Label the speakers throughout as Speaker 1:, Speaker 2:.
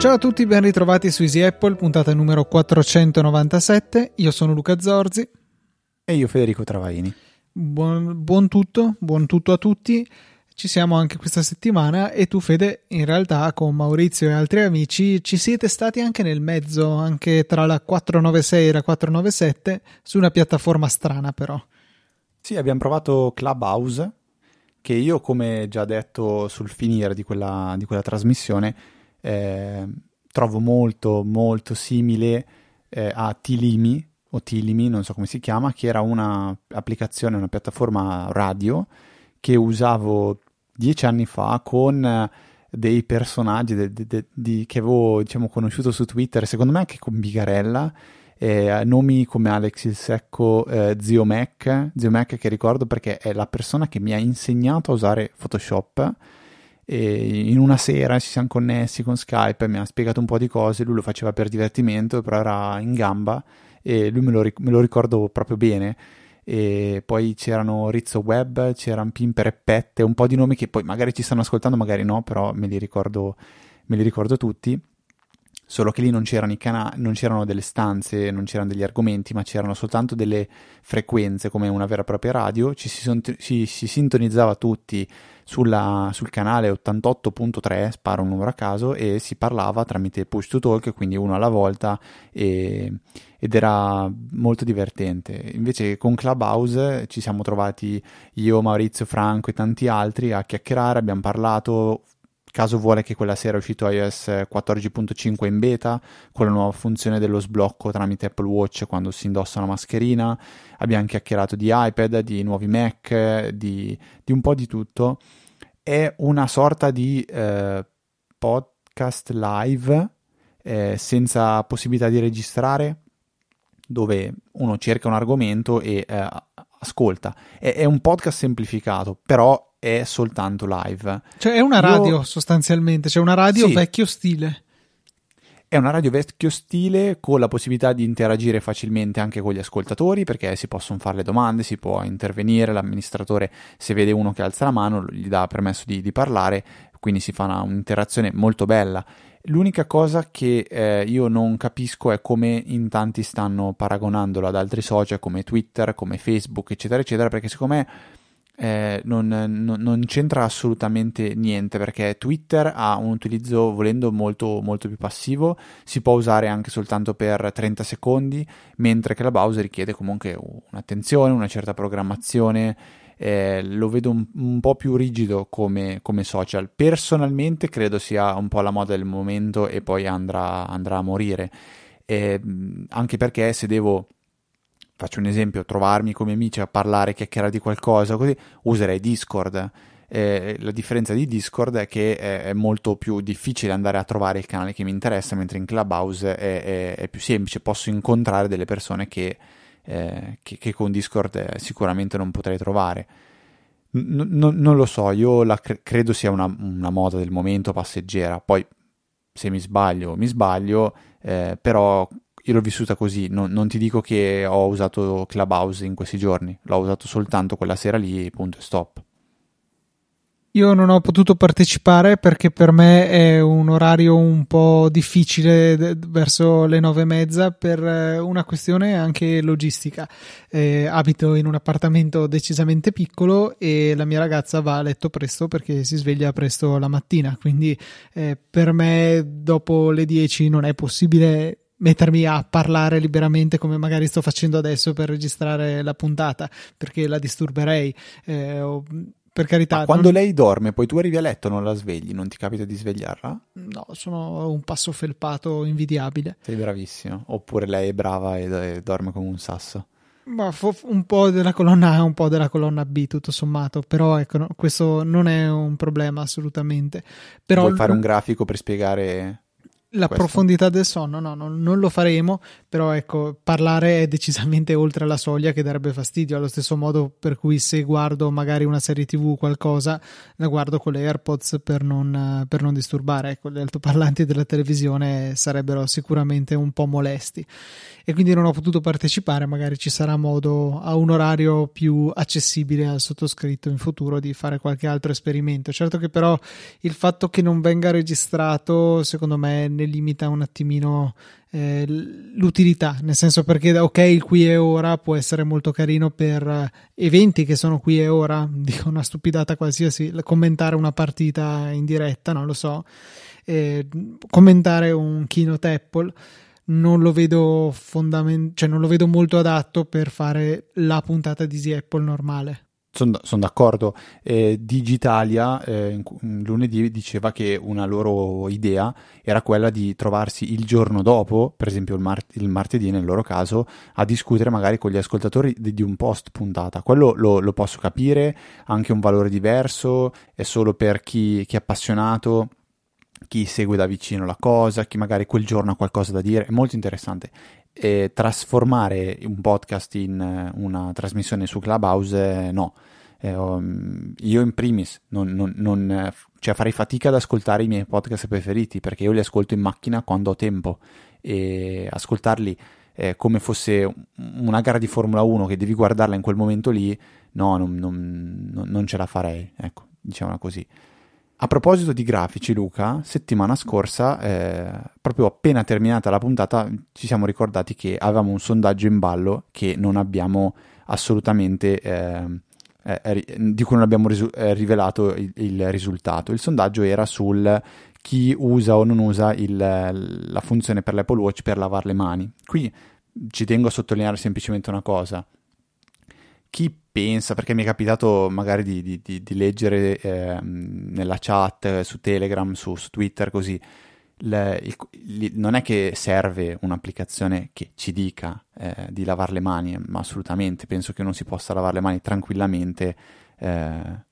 Speaker 1: Ciao a tutti, ben ritrovati su Easy Apple, puntata numero 497. Io sono Luca Zorzi.
Speaker 2: E io Federico Travaini.
Speaker 1: Buon, buon tutto, buon tutto a tutti. Ci siamo anche questa settimana e tu Fede, in realtà con Maurizio e altri amici ci siete stati anche nel mezzo, anche tra la 496 e la 497, su una piattaforma strana però.
Speaker 2: Sì, abbiamo provato Clubhouse, che io come già detto sul finire di quella, di quella trasmissione eh, trovo molto molto simile eh, a Tilimi o Tilimi, non so come si chiama, che era un'applicazione, una piattaforma radio che usavo dieci anni fa con dei personaggi de, de, de, che avevo diciamo, conosciuto su Twitter, secondo me anche con Bigarella, eh, nomi come Alex il Secco, eh, Zio Mac, Zio Mac che ricordo perché è la persona che mi ha insegnato a usare Photoshop e in una sera ci siamo connessi con Skype, mi ha spiegato un po' di cose, lui lo faceva per divertimento, però era in gamba e lui me lo, me lo ricordo proprio bene. E poi c'erano Rizzo Web, c'erano Pimper e Pette, un po' di nomi che poi magari ci stanno ascoltando, magari no, però me li ricordo, me li ricordo tutti solo che lì non c'erano, cana- non c'erano, delle stanze, non c'erano degli argomenti, ma c'erano soltanto delle frequenze come una vera e propria radio, ci si, son- ci, si sintonizzava tutti sulla, sul canale 88.3, sparo un numero a caso, e si parlava tramite push to talk, quindi uno alla volta, e, ed era molto divertente. Invece con Clubhouse ci siamo trovati io, Maurizio, Franco e tanti altri a chiacchierare, abbiamo parlato caso vuole che quella sera è uscito iOS 14.5 in beta con la nuova funzione dello sblocco tramite Apple Watch quando si indossa una mascherina. Abbiamo chiacchierato di iPad, di nuovi Mac, di, di un po' di tutto. È una sorta di eh, podcast live eh, senza possibilità di registrare dove uno cerca un argomento e eh, ascolta. È, è un podcast semplificato, però è soltanto live.
Speaker 1: Cioè è una radio Io... sostanzialmente, cioè una radio sì. vecchio stile.
Speaker 2: È una radio vecchio stile con la possibilità di interagire facilmente anche con gli ascoltatori perché si possono fare le domande, si può intervenire, l'amministratore se vede uno che alza la mano gli dà permesso di, di parlare, quindi si fa una, un'interazione molto bella. L'unica cosa che eh, io non capisco è come in tanti stanno paragonandolo ad altri social come Twitter, come Facebook, eccetera, eccetera, perché secondo me eh, non, non, non, c'entra assolutamente niente perché Twitter ha un utilizzo volendo molto, molto più passivo, si può usare anche soltanto per 30 secondi, mentre che la Clubhouse richiede comunque un'attenzione, una certa programmazione. Eh, lo vedo un, un, po' più rigido come, come, social. Personalmente credo sia un po' la moda del momento e poi andrà, andrà a morire. Eh, anche perché se devo faccio un esempio, trovarmi miei amici a parlare, chiacchierare di qualcosa, così userei Discord. Eh, la differenza di Discord è che è, molto più difficile andare a trovare il canale che mi interessa, mentre in Clubhouse è, è, è più semplice, posso incontrare delle persone che, eh, che, che con Discord eh, sicuramente non potrei trovare. N- n- non lo so, io cre- credo sia una, una, moda del momento passeggera, poi se mi sbaglio, mi sbaglio, eh, però io l'ho vissuta così, non, non, ti dico che ho usato Clubhouse in questi giorni, l'ho usato soltanto quella sera lì, punto e stop.
Speaker 1: Io non ho potuto partecipare perché per me è un orario un po' difficile verso le nove e mezza per eh, una questione anche logistica. Eh, abito in un appartamento decisamente piccolo e la mia ragazza va a letto presto perché si sveglia presto la mattina, quindi eh, per me dopo le dieci non è possibile mettermi a parlare liberamente come magari sto facendo adesso per registrare la puntata perché la disturberei eh, o, per carità
Speaker 2: Ma quando non... lei dorme poi tu arrivi a letto non la svegli non ti capita di svegliarla?
Speaker 1: no sono un passo felpato invidiabile
Speaker 2: sei bravissimo oppure lei è brava e, e dorme come un sasso
Speaker 1: ma un po' della colonna A, un po' della colonna B, tutto sommato. Però ecco, no, questo non è un problema assolutamente. Però
Speaker 2: Vuoi fare un grafico per spiegare
Speaker 1: la
Speaker 2: questo.
Speaker 1: profondità del sonno, no, no, non lo faremo, però ecco, parlare è decisamente oltre la soglia che darebbe fastidio, allo stesso modo per cui se guardo magari una serie tv o qualcosa, la guardo con le AirPods per non, per non disturbare, ecco, gli altoparlanti della televisione sarebbero sicuramente un po' molesti e quindi non ho potuto partecipare, magari ci sarà modo a un orario più accessibile al sottoscritto in futuro di fare qualche altro esperimento. Certo che però il fatto che non venga registrato, secondo me, ne limita un attimino eh, l'utilità, nel senso perché ok il qui e ora può essere molto carino per eh, eventi che sono qui e ora, dico una stupidata qualsiasi, commentare una partita in diretta, non lo so, eh, commentare un keynote Apple non lo vedo fondament- cioè non lo vedo molto adatto per fare la puntata di Easy Apple normale.
Speaker 2: Sono, sono d'accordo. Eh, Digitalia eh, lunedì diceva che una loro idea era quella di trovarsi il giorno dopo, per esempio il, mar- il martedì nel loro caso, a discutere magari con gli ascoltatori di, di un post puntata. Quello lo, lo, posso capire, ha anche un valore diverso, è solo per chi, chi è appassionato chi segue da vicino la cosa, chi magari quel giorno ha qualcosa da dire, è molto interessante. E trasformare un podcast in eh, una trasmissione su Clubhouse, eh, no. Eh, um, io in primis non, non, non, cioè farei fatica ad ascoltare i miei podcast preferiti perché io li ascolto in macchina quando ho tempo e ascoltarli eh, come fosse una gara di Formula 1 che devi guardarla in quel momento lì, no, non, non ce la farei, ecco, diciamola così. A proposito di grafici, Luca, settimana scorsa, eh, proprio appena terminata la puntata, ci siamo ricordati che avevamo un sondaggio in ballo che non abbiamo assolutamente, eh, eh, di cui non abbiamo risu- eh, rivelato il, il, risultato. Il sondaggio era sul chi usa o non usa il, la funzione per l'Apple Watch per lavare le mani. Qui ci tengo a sottolineare semplicemente una cosa. Chi pensa, perché mi è capitato magari di, di, di, di leggere eh, nella chat, su Telegram, su, su Twitter, così, le, il, il, non è che serve un'applicazione che ci dica eh, di lavare le mani, ma assolutamente penso che non si possa lavare le mani tranquillamente eh,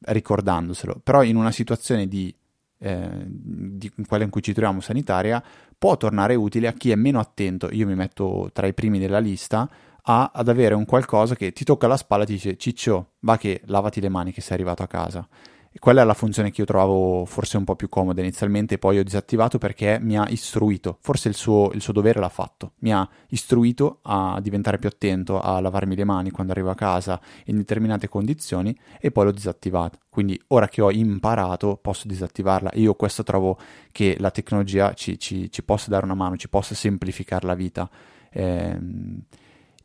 Speaker 2: ricordandoselo. Però in una situazione di, eh, di quella in cui ci troviamo sanitaria può tornare utile a chi è meno attento. Io mi metto tra i primi della lista a, ad avere un qualcosa che ti tocca la spalla e ti dice Ciccio, va che lavati le mani che sei arrivato a casa. E quella è la funzione che io trovavo forse un po' più comoda inizialmente, poi ho disattivato perché mi ha istruito, forse il suo, il suo dovere l'ha fatto, mi ha istruito a diventare più attento, a lavarmi le mani quando arrivo a casa in determinate condizioni e poi l'ho disattivata. Quindi ora che ho imparato posso disattivarla. Io questo trovo che la tecnologia ci, ci, ci possa dare una mano, ci possa semplificare la vita. Eh,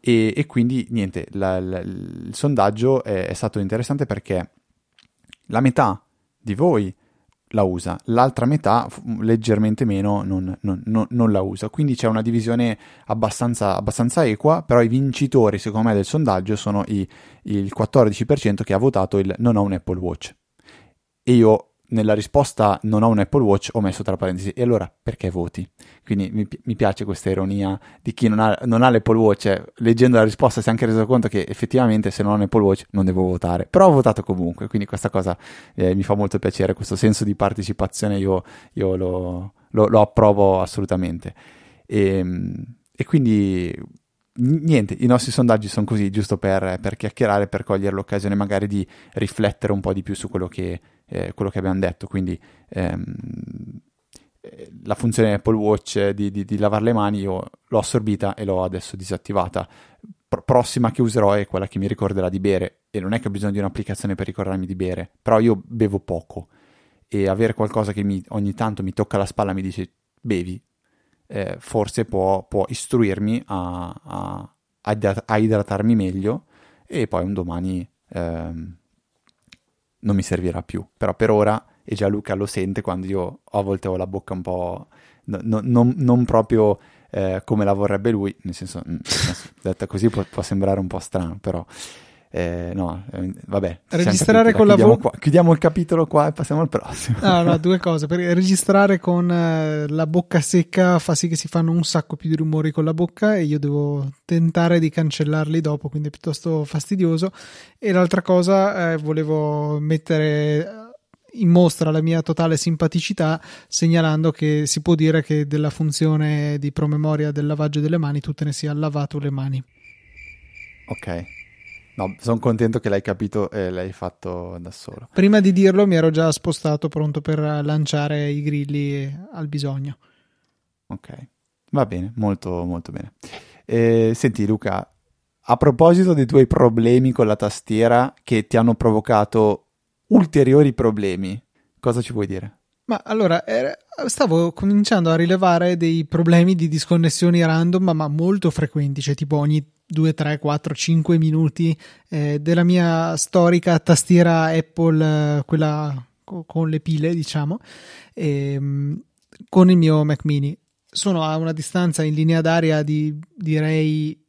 Speaker 2: e, e quindi niente, la, la, il sondaggio è, è stato interessante perché la metà di voi la usa, l'altra metà, leggermente meno, non, non, non, non, la usa. Quindi c'è una divisione abbastanza, abbastanza, equa, però i vincitori, secondo me, del sondaggio sono i, il 14% che ha votato il non ho un Apple Watch. E io nella risposta non ho un Apple Watch ho messo tra parentesi e allora perché voti? Quindi mi, mi piace questa ironia di chi non ha, non ha, l'Apple Watch, eh, leggendo la risposta si è anche reso conto che effettivamente se non ho un Apple Watch non devo votare, però ho votato comunque, quindi questa cosa eh, mi fa molto piacere, questo senso di partecipazione io, io lo, lo, lo, approvo assolutamente. E, ehm, e, quindi niente, i nostri sondaggi sono così, giusto per, per chiacchierare, per cogliere l'occasione magari di riflettere un po' di più su quello che eh, quello che abbiamo detto, quindi ehm, eh, la funzione Apple Watch di, di, di, lavare le mani io l'ho assorbita e l'ho adesso disattivata. Pro- prossima che userò è quella che mi ricorderà di bere e non è che ho bisogno di un'applicazione per ricordarmi di bere, però io bevo poco e avere qualcosa che mi, ogni tanto mi tocca la spalla e mi dice bevi, eh, forse può, può istruirmi a, a, a, idratarmi meglio e poi un domani ehm, non mi servirà più. Però per ora, e già Luca lo sente quando io a volte ho la bocca un po'... No, no, non, non, proprio eh, come la vorrebbe lui, nel senso, mm, detta così può, può, sembrare un po' strano, però... Eh, no, eh, vabbè.
Speaker 1: Registrare con la voce.
Speaker 2: Chiudiamo il capitolo qua e passiamo al prossimo.
Speaker 1: No, no, due cose. Perché registrare con eh, la bocca secca fa sì che si fanno un sacco più di rumori con la bocca e io devo tentare di cancellarli dopo, quindi è piuttosto fastidioso. E l'altra cosa, eh, volevo mettere in mostra la mia totale simpaticità segnalando che si può dire che della funzione di promemoria del lavaggio delle mani tu te ne sia lavato le mani.
Speaker 2: Ok. No, sono contento che l'hai capito e l'hai fatto da solo.
Speaker 1: Prima di dirlo mi ero già spostato pronto per lanciare i grilli al bisogno.
Speaker 2: Ok, va bene, molto molto bene. Eh, senti Luca, a proposito dei tuoi problemi con la tastiera che ti hanno provocato ulteriori problemi, cosa ci vuoi dire?
Speaker 1: Ma allora, stavo cominciando a rilevare dei problemi di disconnessioni random, ma molto frequenti, cioè tipo ogni 2, 3, 4, 5 minuti eh, della mia storica tastiera Apple, eh, quella con le pile, diciamo, ehm, con il mio Mac mini. Sono a una distanza in linea d'aria di direi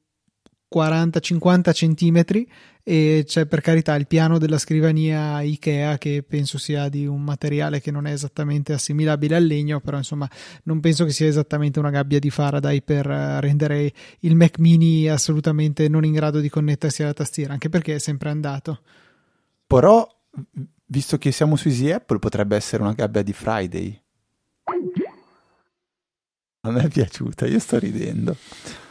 Speaker 1: 40-50 centimetri e c'è per carità il piano della scrivania Ikea che penso sia di un materiale che non è esattamente assimilabile al legno però insomma non penso che sia esattamente una gabbia di Faraday per eh, rendere il Mac mini assolutamente non in grado di connettersi alla tastiera anche perché è sempre andato.
Speaker 2: Però visto che siamo su Easy Apple potrebbe essere una gabbia di Friday. A me è piaciuta io sto ridendo.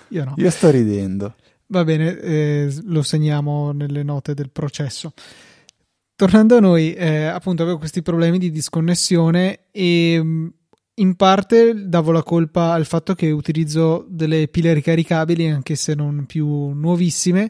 Speaker 1: Io no.
Speaker 2: Io sto ridendo
Speaker 1: Va bene, eh, lo segniamo nelle note del processo. Tornando a noi, eh, appunto avevo questi problemi di disconnessione e mm, in parte davo la colpa al fatto che utilizzo delle pile ricaricabili, anche se non più nuovissime,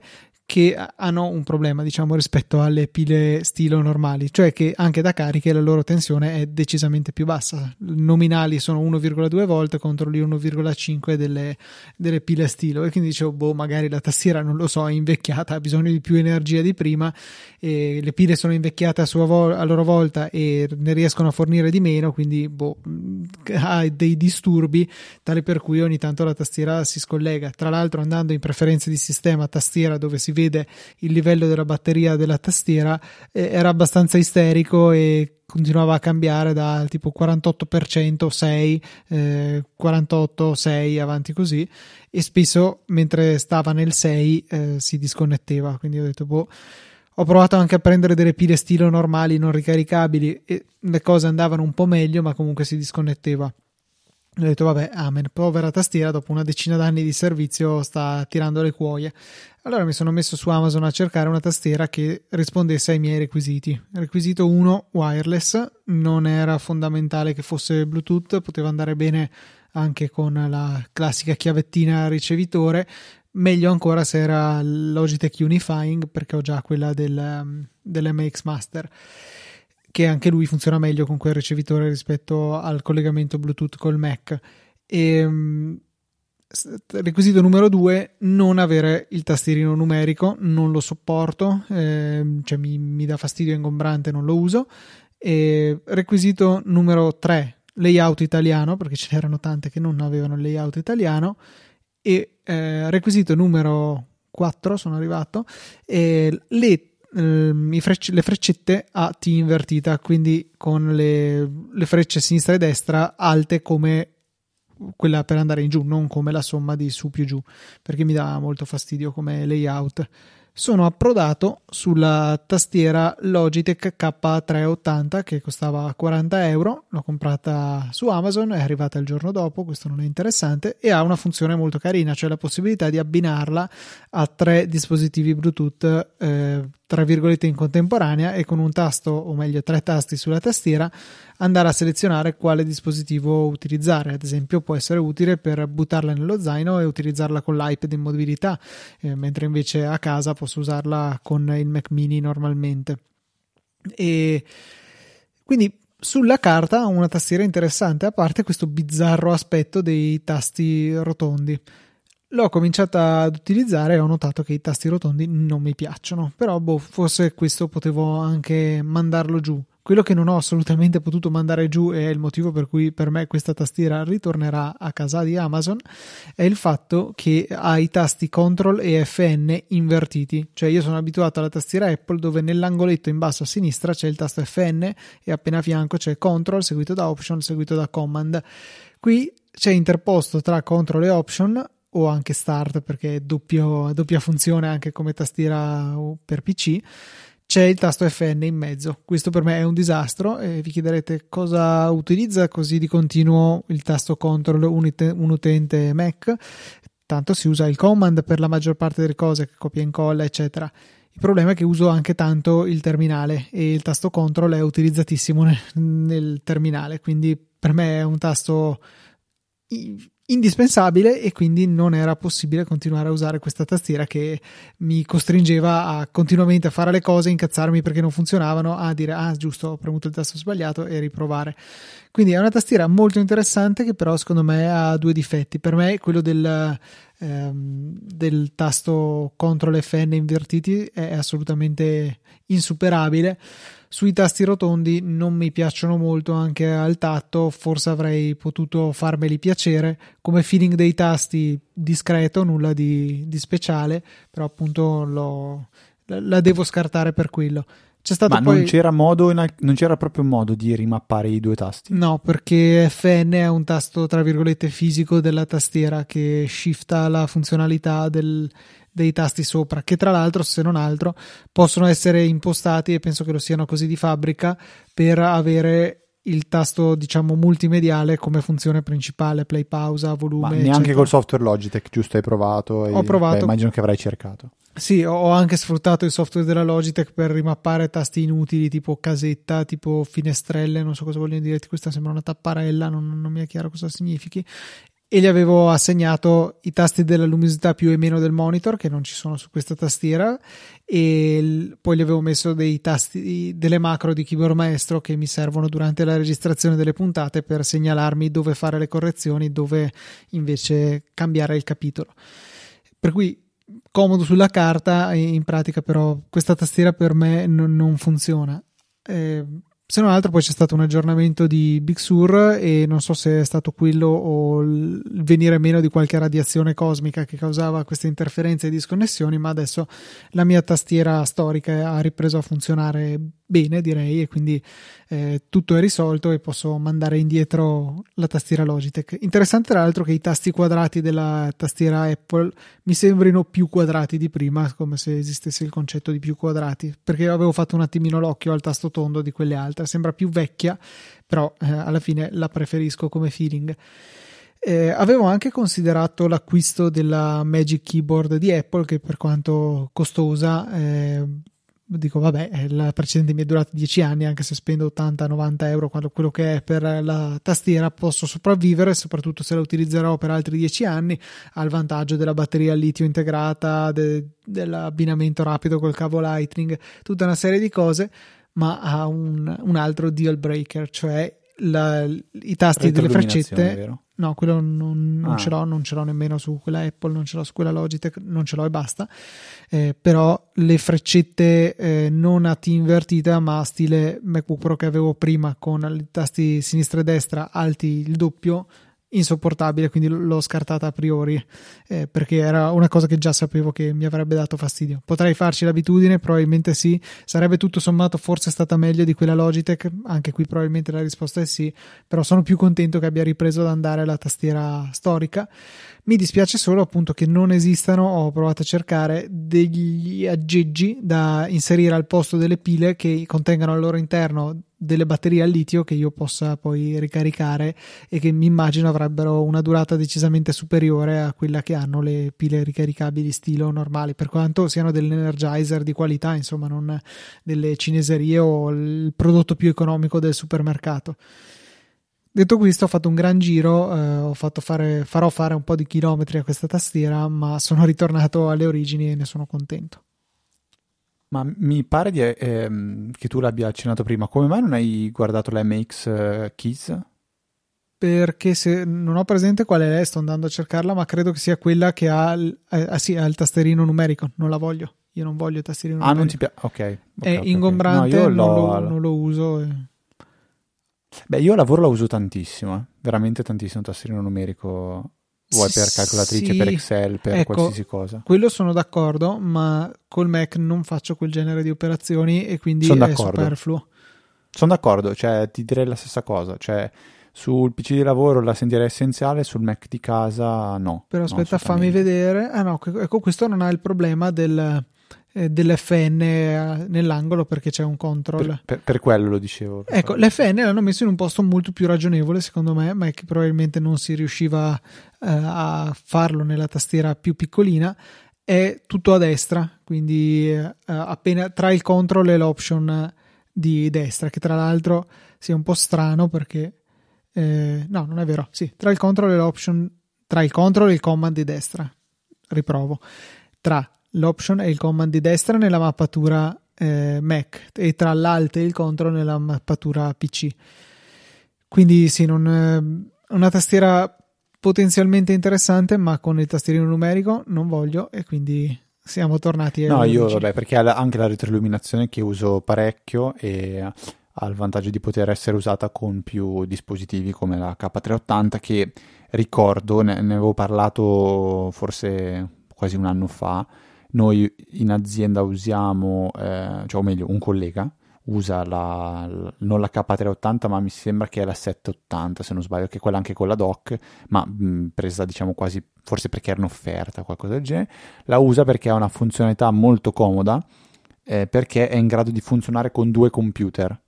Speaker 1: che hanno un problema, diciamo, rispetto alle pile stilo normali, cioè che anche da cariche la loro tensione è decisamente più bassa. Nominali sono 1,2 volt contro gli 1,5 delle, delle pile stilo. E quindi dicevo, boh, magari la tastiera non lo so, è invecchiata, ha bisogno di più energia di prima, e le pile sono invecchiate a, sua vo- a loro volta e ne riescono a fornire di meno, quindi boh, ha dei disturbi, tale per cui ogni tanto la tastiera si scollega. Tra l'altro, andando in preferenze di sistema tastiera dove si vede il livello della batteria della tastiera, eh, era abbastanza isterico e continuava a cambiare da tipo 48% 6 eh, 48 6 avanti così. E spesso mentre stava nel 6 eh, si disconnetteva. Quindi ho detto boh ho provato anche a prendere delle pile stilo normali non ricaricabili e le cose andavano un po' meglio ma comunque si disconnetteva ho detto vabbè amen. Povera tastiera dopo una decina d'anni di servizio sta tirando le cuoie. Allora mi sono messo su Amazon a cercare una tastiera che rispondesse ai miei requisiti. Requisito 1 wireless, non era fondamentale che fosse Bluetooth, poteva andare bene anche con la classica chiavettina ricevitore, meglio ancora se era Logitech Unifying perché ho già quella del, dell'MX Master che anche lui funziona meglio con quel ricevitore rispetto al collegamento Bluetooth col Mac. E, ehm, requisito numero due non avere il tastierino numerico non lo sopporto eh, cioè mi, mi, dà fastidio ingombrante non lo uso e requisito numero tre layout italiano perché ce n'erano tante che non avevano il layout italiano e eh, requisito numero 4 sono arrivato e le ehm, frecce, le freccette a T invertita, quindi con le, le, frecce sinistra e destra alte come quella per andare in giù, non come la somma di su più giù, perché mi dà molto fastidio come layout sono approdato sulla tastiera Logitech K380 che costava 40 euro. L'ho comprata su Amazon, è arrivata il giorno dopo. Questo non è interessante e ha una funzione molto carina, cioè la possibilità di abbinarla a tre dispositivi Bluetooth. Eh, tra virgolette in contemporanea e con un tasto o meglio tre tasti sulla tastiera andare a selezionare quale dispositivo utilizzare. Ad esempio può essere utile per buttarla nello zaino e utilizzarla con l'iPad in mobilità eh, mentre invece a casa posso usarla con il Mac mini normalmente. E quindi sulla carta una tastiera interessante a parte questo bizzarro aspetto dei tasti rotondi L'ho cominciata ad utilizzare e ho notato che i tasti rotondi non mi piacciono, però boh, forse questo potevo anche mandarlo giù. Quello che non ho assolutamente potuto mandare giù e è il motivo per cui per me questa tastiera ritornerà a casa di Amazon è il fatto che ha i tasti Ctrl e Fn invertiti. Cioè io sono abituato alla tastiera Apple dove nell'angoletto in basso a sinistra c'è il tasto Fn e appena a fianco c'è Ctrl seguito da Option seguito da Command. Qui c'è interposto tra Ctrl e Option o anche Start perché è doppio, doppia funzione anche come tastiera per PC c'è il tasto FN in mezzo. Questo per me è un disastro e vi chiederete cosa utilizza così di continuo il tasto control un, un utente Mac. Tanto si usa il command per la maggior parte delle cose, copia e incolla, eccetera. Il problema è che uso anche tanto il terminale e il tasto control è utilizzatissimo nel, nel terminale, quindi per me è un tasto indispensabile e quindi non era possibile continuare a usare questa tastiera che mi costringeva a continuamente a fare le cose, incazzarmi perché non funzionavano, a dire ah giusto ho premuto il tasto sbagliato e riprovare. Quindi è una tastiera molto interessante che però secondo me ha due difetti. Per me quello del, ehm, del tasto CTRL FN invertiti è assolutamente insuperabile sui tasti rotondi non mi piacciono molto anche al tatto, forse avrei potuto farmeli piacere. Come feeling dei tasti discreto, nulla di, di speciale, però appunto lo, la devo scartare per quello.
Speaker 2: C'è stato Ma poi... non, c'era modo, non c'era proprio modo di rimappare i due tasti?
Speaker 1: No, perché FN è un tasto tra virgolette fisico della tastiera che shifta la funzionalità del, dei tasti sopra, che tra l'altro, se non altro, possono essere impostati, e penso che lo siano così di fabbrica, per avere il tasto diciamo multimediale come funzione principale play pausa volume Ma
Speaker 2: neanche
Speaker 1: eccetera.
Speaker 2: col software Logitech giusto hai provato
Speaker 1: ho provato
Speaker 2: beh, immagino che avrai cercato
Speaker 1: sì ho anche sfruttato il software della Logitech per rimappare tasti inutili tipo casetta tipo finestrelle non so cosa vogliono dire questa sembra una tapparella non, non mi è chiaro cosa significhi. E gli avevo assegnato i tasti della luminosità più e meno del monitor che non ci sono su questa tastiera e poi gli avevo messo dei tasti delle macro di keyboard maestro che mi servono durante la registrazione delle puntate per segnalarmi dove fare le correzioni dove invece cambiare il capitolo. Per cui comodo sulla carta in pratica però questa tastiera per me non, non funziona. Eh, se non altro poi c'è stato un aggiornamento di Big Sur e non so se è stato quello o il venire meno di qualche radiazione cosmica che causava queste interferenze e disconnessioni, ma adesso la mia tastiera storica ha ripreso a funzionare bene direi e quindi eh, tutto è risolto e posso mandare indietro la tastiera Logitech. Interessante tra l'altro che i tasti quadrati della tastiera Apple mi sembrino più quadrati di prima, come se esistesse il concetto di più quadrati, perché avevo fatto un attimino l'occhio al tasto tondo di quelle altre, sembra più vecchia, però eh, alla fine la preferisco come feeling. Eh, avevo anche considerato l'acquisto della Magic Keyboard di Apple, che per quanto costosa eh, dico vabbè eh, la precedente mi è durata 10 anni anche se spendo 80-90 euro quello che è per la tastiera posso sopravvivere soprattutto se la utilizzerò per altri 10 anni ha il vantaggio della batteria al litio integrata de, dell'abbinamento rapido col cavo lightning tutta una serie di cose ma ha un, un altro deal breaker cioè la, i tasti delle freccette no quello non, non ah. ce l'ho non ce l'ho nemmeno su quella Apple non ce l'ho su quella Logitech non ce l'ho e basta eh, però le freccette eh, non a T invertita ma stile MacBook Pro che avevo prima con i tasti sinistra e destra alti il doppio insopportabile, quindi l'ho scartata a priori eh, perché era una cosa che già sapevo che mi avrebbe dato fastidio. Potrei farci l'abitudine, probabilmente sì, sarebbe tutto sommato forse stata meglio di quella Logitech, anche qui probabilmente la risposta è sì, però sono più contento che abbia ripreso ad andare alla tastiera storica. Mi dispiace solo appunto che non esistano, ho provato a cercare degli aggeggi da inserire al posto delle pile che contengano al loro interno delle batterie al litio che io possa poi ricaricare e che mi immagino avrebbero una durata decisamente superiore a quella che hanno le pile ricaricabili stilo normali, per quanto siano dell'energizer di qualità, insomma, non delle cineserie o il prodotto più economico del supermercato. Detto questo, ho fatto un gran giro, eh, ho fatto fare, farò fare un po' di chilometri a questa tastiera, ma sono ritornato alle origini e ne sono contento.
Speaker 2: Ma mi pare di, ehm, che tu l'abbia accennato prima. Come mai non hai guardato l'MX eh, Keys?
Speaker 1: Perché se non ho presente quale è, sto andando a cercarla, ma credo che sia quella che ha, eh, ah, sì, ha il tasterino numerico. Non la voglio. Io non voglio il tasterino
Speaker 2: ah,
Speaker 1: numerico.
Speaker 2: Ah, non ti piace? Ok.
Speaker 1: È okay, ingombrante, okay. No, non, lo, non, lo, uso. E...
Speaker 2: Beh, io lavoro la uso tantissimo, eh? veramente tantissimo tastierino numerico. Vuoi per calcolatrice, sì, per Excel, per ecco, qualsiasi cosa.
Speaker 1: Quello sono d'accordo, ma col Mac non faccio quel genere di operazioni e quindi sono è superfluo.
Speaker 2: Sono d'accordo, cioè ti direi la stessa cosa, cioè sul PC di lavoro la sentirei essenziale, sul Mac di casa no.
Speaker 1: Però aspetta, fammi vedere. Ah no, ecco, questo non ha il problema del dell'FN eh, nell'angolo perché c'è un control.
Speaker 2: Per, per, per quello lo dicevo.
Speaker 1: Ecco, l'FN l'hanno messo in un posto molto più ragionevole secondo me, ma è che probabilmente non si riusciva eh, a farlo nella tastiera più piccolina. È tutto a destra, quindi eh, appena tra il control e l'option di destra, che tra l'altro sia un po' strano perché eh, no, non è vero. Sì, tra il control e l'option, tra il control e il command di destra. Riprovo. Tra l'option e il command di destra nella mappatura eh, Mac e tra l'alt e il control nella mappatura PC. Quindi sì, non, eh, una tastiera potenzialmente interessante, ma con il tastierino numerico non voglio e quindi siamo tornati
Speaker 2: a No, io vabbè, perché anche la retroilluminazione che uso parecchio e ha il vantaggio di poter essere usata con più dispositivi come la K380 che ricordo, ne, ne avevo parlato forse quasi un anno fa, noi in azienda usiamo, eh, cioè o meglio, un collega usa la, non la K380 ma mi sembra che è la 780 se non sbaglio, che è quella anche con la dock, ma mh, presa diciamo quasi, forse perché era un'offerta, qualcosa del genere, la usa perché ha una funzionalità molto comoda, eh, perché è in grado di funzionare con due computer,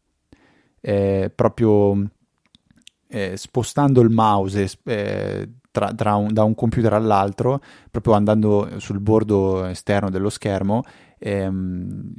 Speaker 2: eh, proprio eh, spostando il mouse eh, tra, tra un, da un computer all'altro, proprio andando sul bordo esterno dello schermo, ehm,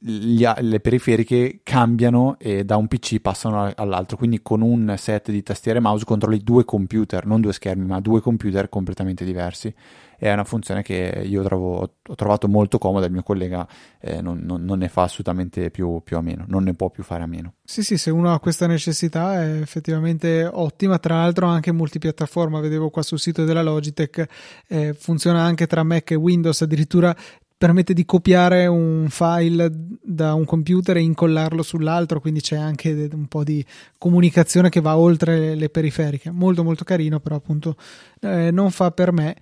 Speaker 2: gli, le periferiche cambiano e da un PC passano all'altro. Quindi con un set di tastiere e mouse controlli due computer, non due schermi, ma due computer completamente diversi. È una funzione che io trovo, ho trovato molto comoda. Il mio collega eh, non, non, non, ne fa assolutamente più, più, a meno, non ne può più fare a meno.
Speaker 1: Sì, sì, se uno ha questa necessità è effettivamente ottima. Tra l'altro, anche multipiattaforma. Vedevo qua sul sito della Logitech, eh, funziona anche tra Mac e Windows. Addirittura permette di copiare un file da un computer e incollarlo sull'altro, quindi c'è anche un po' di comunicazione che va oltre le periferiche. Molto molto carino, però appunto eh, non fa per me.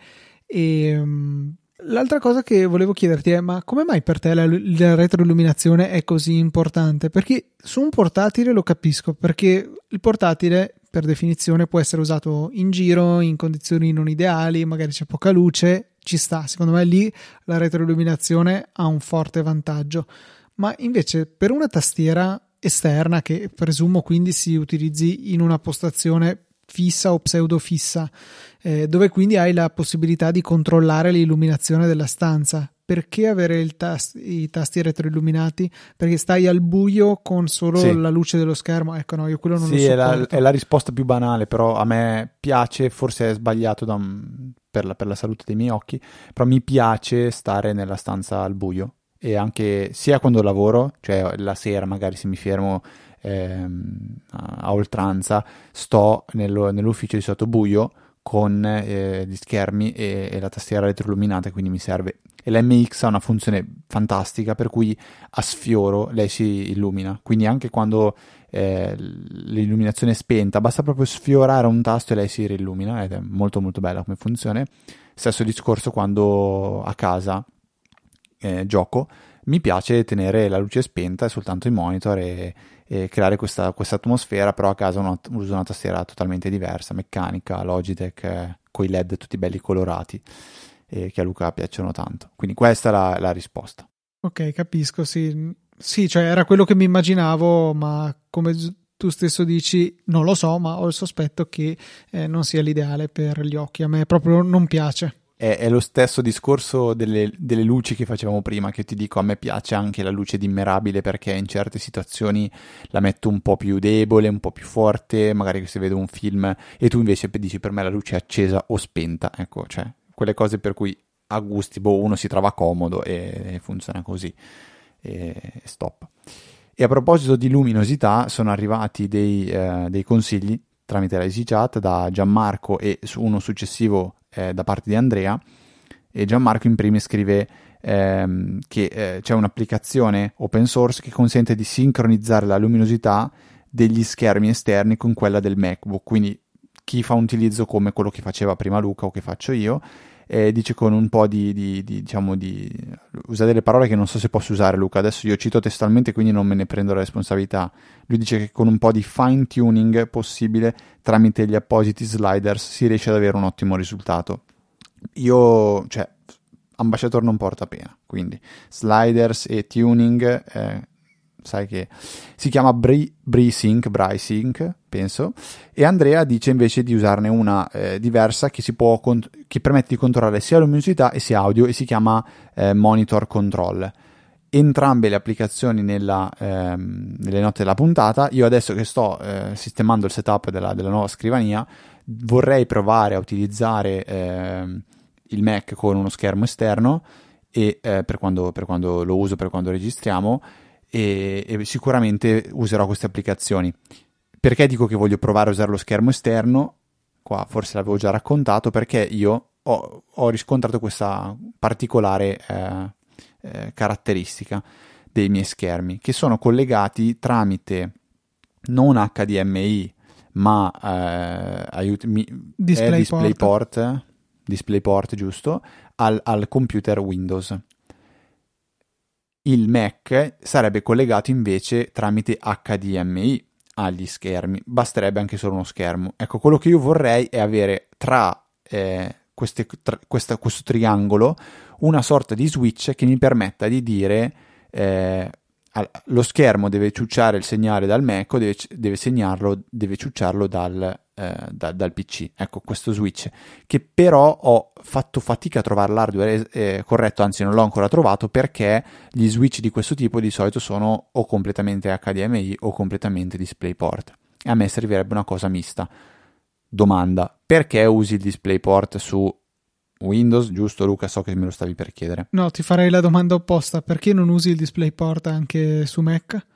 Speaker 1: E um, l'altra cosa che volevo chiederti è: ma come mai per te la, la retroilluminazione è così importante? Perché su un portatile lo capisco, perché il portatile per definizione può essere usato in giro in condizioni non ideali, magari c'è poca luce ci sta, secondo me lì la retroilluminazione ha un forte vantaggio, ma invece per una tastiera esterna che presumo quindi si utilizzi in una postazione fissa o pseudo fissa, eh, dove quindi hai la possibilità di controllare l'illuminazione della stanza. Perché avere tast- i tasti retroilluminati? Perché stai al buio con solo sì. la luce dello schermo. Ecco, no, io quello non
Speaker 2: sì,
Speaker 1: lo
Speaker 2: so. È la, è la risposta più banale, però a me piace, forse è sbagliato da per la, per la salute dei miei occhi, però mi piace stare nella stanza al buio e anche sia quando lavoro, cioè la sera magari se mi fermo ehm, a oltranza, sto nello, nell'ufficio di sottobuio con eh, gli schermi e, e, la tastiera retroilluminata, quindi mi serve. E l'MX ha una funzione fantastica per cui a sfioro lei si illumina, quindi anche quando eh, l'illuminazione è spenta, basta proprio sfiorare un tasto e lei si riillumina ed è molto molto bella come funzione. Stesso discorso quando a casa eh, gioco, mi piace tenere la luce spenta e soltanto il monitor e, e creare questa, questa, atmosfera, però a casa una, uso una tastiera totalmente diversa, meccanica, Logitech, eh, con i LED tutti belli colorati, eh, che a Luca piacciono tanto. Quindi questa è la, la risposta.
Speaker 1: Ok, capisco, sì sì, cioè era quello che mi immaginavo, ma come tu stesso dici, non lo so, ma ho il sospetto che eh, non sia l'ideale per gli occhi. A me proprio non piace.
Speaker 2: È, è lo stesso discorso delle, delle, luci che facevamo prima, che ti dico, a me piace anche la luce dimmerabile perché in certe situazioni la metto un po' più debole, un po' più forte, magari se vedo un film e tu invece dici per me la luce è accesa o spenta, ecco, cioè quelle cose per cui a gusti, boh, uno si trova comodo e, funziona così e stop. E a proposito di luminosità, sono arrivati dei, eh, dei consigli tramite la EasyChat da Gianmarco e uno successivo eh, da parte di Andrea. E Gianmarco in primis scrive ehm, che eh, c'è un'applicazione open source che consente di sincronizzare la luminosità degli schermi esterni con quella del MacBook. Quindi chi fa un utilizzo come quello che faceva prima Luca o che faccio io eh, dice con un po' di, di, di, diciamo di... usa delle parole che non so se posso usare Luca, adesso io cito testualmente quindi non me ne prendo la responsabilità. Lui dice che con un po' di fine tuning possibile tramite gli appositi sliders si riesce ad avere un ottimo risultato. Io, cioè, ambasciatore non porta pena. Quindi sliders e tuning, eh, sai che si chiama BreeSync, BrySync, penso, e Andrea dice invece di usarne una eh, diversa che, cont- che, permette di controllare sia luminosità e sia audio e si chiama eh, Monitor Control. Entrambe le applicazioni nella, ehm, nelle note della puntata. Io adesso che sto eh, sistemando il setup della, della, nuova scrivania, vorrei provare a utilizzare ehm, il Mac con uno schermo esterno e, eh, per, quando, per quando lo uso, per quando registriamo e, e sicuramente userò queste applicazioni. Perché dico che voglio provare a usare lo schermo esterno? Qua forse l'avevo già raccontato, perché io ho, ho riscontrato questa particolare eh, eh, caratteristica dei miei schermi, che sono collegati tramite non HDMI, ma eh, aiutami,
Speaker 1: DisplayPort,
Speaker 2: DisplayPort, DisplayPort giusto, al, al computer Windows il Mac sarebbe collegato invece tramite HDMI agli schermi, basterebbe anche solo uno schermo. Ecco, quello che io vorrei è avere tra, eh, queste, tra questa, questo triangolo una sorta di switch che mi permetta di dire eh, lo schermo deve ciucciare il segnale dal Mac o deve, deve segnarlo, deve ciucciarlo dal, eh, da, dal PC. Ecco questo switch che però ho fatto fatica a trovare l'hardware eh, corretto, anzi non l'ho ancora trovato perché gli switch di questo tipo di solito sono o completamente HDMI o completamente DisplayPort. E a me servirebbe una cosa mista. Domanda: perché usi il DisplayPort su Windows, giusto Luca? So che me lo stavi per chiedere.
Speaker 1: No, ti farei la domanda opposta. Perché non usi il DisplayPort anche su Mac?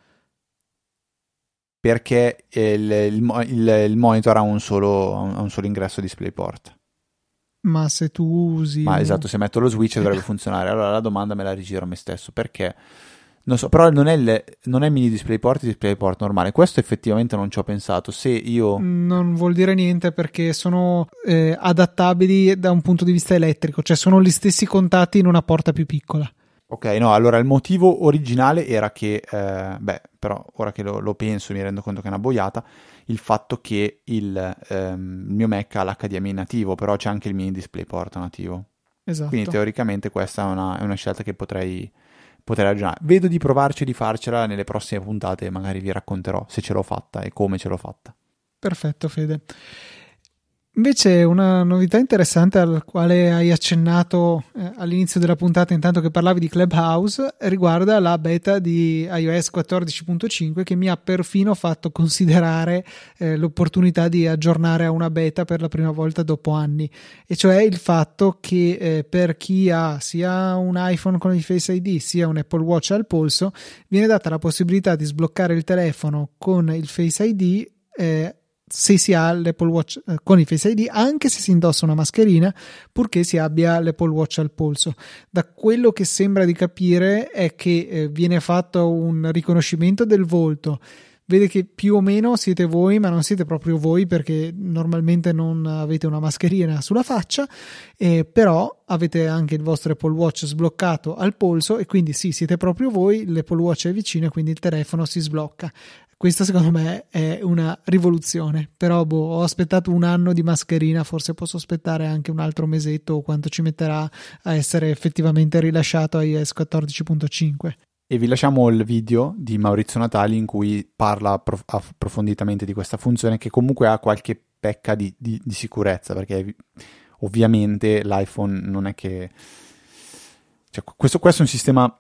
Speaker 2: perché il, il, il, il monitor ha un, solo, ha un solo ingresso DisplayPort.
Speaker 1: Ma se tu usi...
Speaker 2: Ma esatto, se metto lo switch dovrebbe funzionare. Allora la domanda me la rigiro a me stesso, perché... Non so, però non è, il, non è mini DisplayPort, DisplayPort normale. Questo effettivamente non ci ho pensato. Se io...
Speaker 1: Non vuol dire niente perché sono eh, adattabili da un punto di vista elettrico, cioè sono gli stessi contatti in una porta più piccola.
Speaker 2: Ok, no, allora il motivo originale era che, eh, beh, però ora che lo, lo, penso mi rendo conto che è una boiata, il fatto che il, ehm, il mio Mac ha l'HDMI nativo, però c'è anche il mini DisplayPort nativo.
Speaker 1: Esatto.
Speaker 2: Quindi teoricamente questa è una, è una scelta che potrei, potrei ragionare. Vedo di provarci e di farcela nelle prossime puntate, magari vi racconterò se ce l'ho fatta e come ce l'ho fatta.
Speaker 1: Perfetto, Fede. Invece una novità interessante al quale hai accennato eh, all'inizio della puntata intanto che parlavi di Clubhouse riguarda la beta di iOS 14.5 che mi ha perfino fatto considerare eh, l'opportunità di aggiornare a una beta per la prima volta dopo anni. E cioè il fatto che eh, per chi ha sia un iPhone con il Face ID sia un Apple Watch al polso viene data la possibilità di sbloccare il telefono con il Face ID eh, se si ha l'Apple Watch eh, con il Face ID, anche se si indossa una mascherina, purché si abbia l'Apple Watch al polso. Da quello che sembra di capire è che eh, viene fatto un riconoscimento del volto. Vede che più o meno siete voi, ma non siete proprio voi perché normalmente non avete una mascherina sulla faccia, eh, però avete anche il vostro Apple Watch sbloccato al polso e quindi sì, siete proprio voi, l'Apple Watch è vicino e quindi il telefono si sblocca. Questa secondo me è una rivoluzione, però boh, ho aspettato un anno di mascherina, forse posso aspettare anche un altro mesetto o quanto ci metterà a essere effettivamente rilasciato a iOS 14.5.
Speaker 2: E vi lasciamo il video di Maurizio Natali in cui parla approf- approfonditamente di questa funzione che comunque ha qualche pecca di, di, di sicurezza perché ovviamente l'iPhone non è che... Cioè, questo, questo è un sistema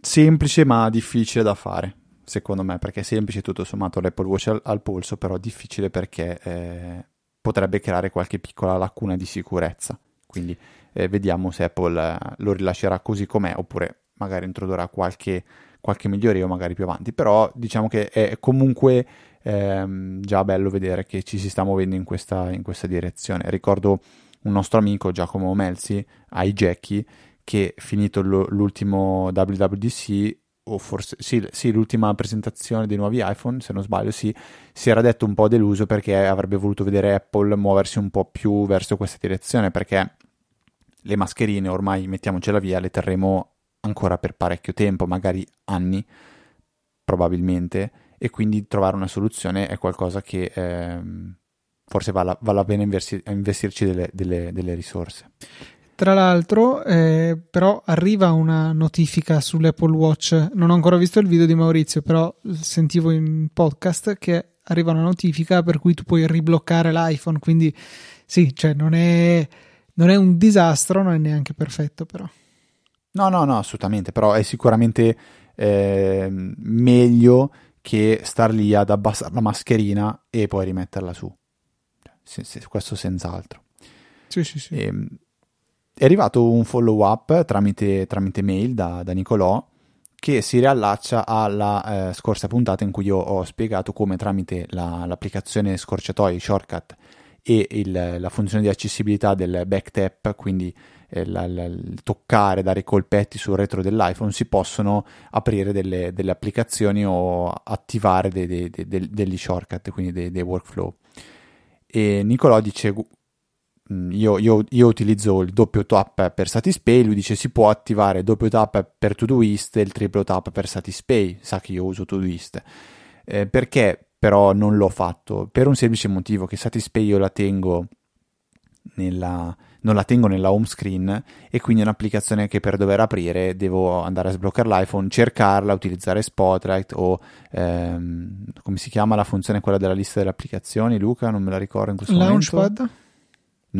Speaker 2: semplice ma difficile da fare secondo me, perché è semplice tutto sommato l'Apple Watch al, al polso, però difficile perché eh, potrebbe creare qualche piccola lacuna di sicurezza. Quindi eh, vediamo se Apple eh, lo rilascerà così com'è oppure magari introdurrà qualche, qualche miglioria magari più avanti. Però diciamo che è comunque ehm, già bello vedere che ci si sta muovendo in questa, in questa direzione. Ricordo un nostro amico Giacomo Melzi, ai Jackie, che finito l'ultimo WWDC o forse sì, sì, l'ultima presentazione dei nuovi iPhone, se non sbaglio, sì, si era detto un po' deluso perché avrebbe voluto vedere Apple muoversi un po' più verso questa direzione, perché le mascherine ormai mettiamocela via, le terremo ancora per parecchio tempo, magari anni, probabilmente, e quindi trovare una soluzione è qualcosa che eh, forse vale, vale bene investir- investirci delle, delle, delle risorse.
Speaker 1: Tra l'altro, eh, però, arriva una notifica sull'Apple Watch. Non ho ancora visto il video di Maurizio, però sentivo in podcast che arriva una notifica per cui tu puoi ribloccare l'iPhone. Quindi, sì, cioè, non è, non è un disastro, non è neanche perfetto, però.
Speaker 2: No, no, no, assolutamente. Però è sicuramente eh, meglio che star lì ad abbassare la mascherina e poi rimetterla su. Se, se, questo senz'altro.
Speaker 1: Sì, sì, sì.
Speaker 2: E, ehm, è arrivato un follow up tramite, tramite mail da, da, Nicolò che si riallaccia alla eh, scorsa puntata in cui io ho spiegato come tramite la, l'applicazione scorciatoie shortcut e il, la funzione di accessibilità del back tap, quindi eh, la, la, il toccare, dare colpetti sul retro dell'iPhone, si possono aprire delle, delle applicazioni o attivare dei, dei, dei, degli shortcut, quindi dei, workflow. E Nicolò dice io, io, io, utilizzo il doppio tap per Satispay, lui dice si può attivare il doppio tap per Todoist e il triplo tap per Satispay, sa che io uso Todoist. Eh, perché però non l'ho fatto? Per un semplice motivo che Satispay io la tengo nella, non la tengo nella home screen e quindi è un'applicazione che per dover aprire devo andare a sbloccare l'iPhone, cercarla, utilizzare Spotlight o ehm, come si chiama la funzione quella della lista delle applicazioni, Luca, non me la ricordo in questo
Speaker 1: Launchpad?
Speaker 2: momento.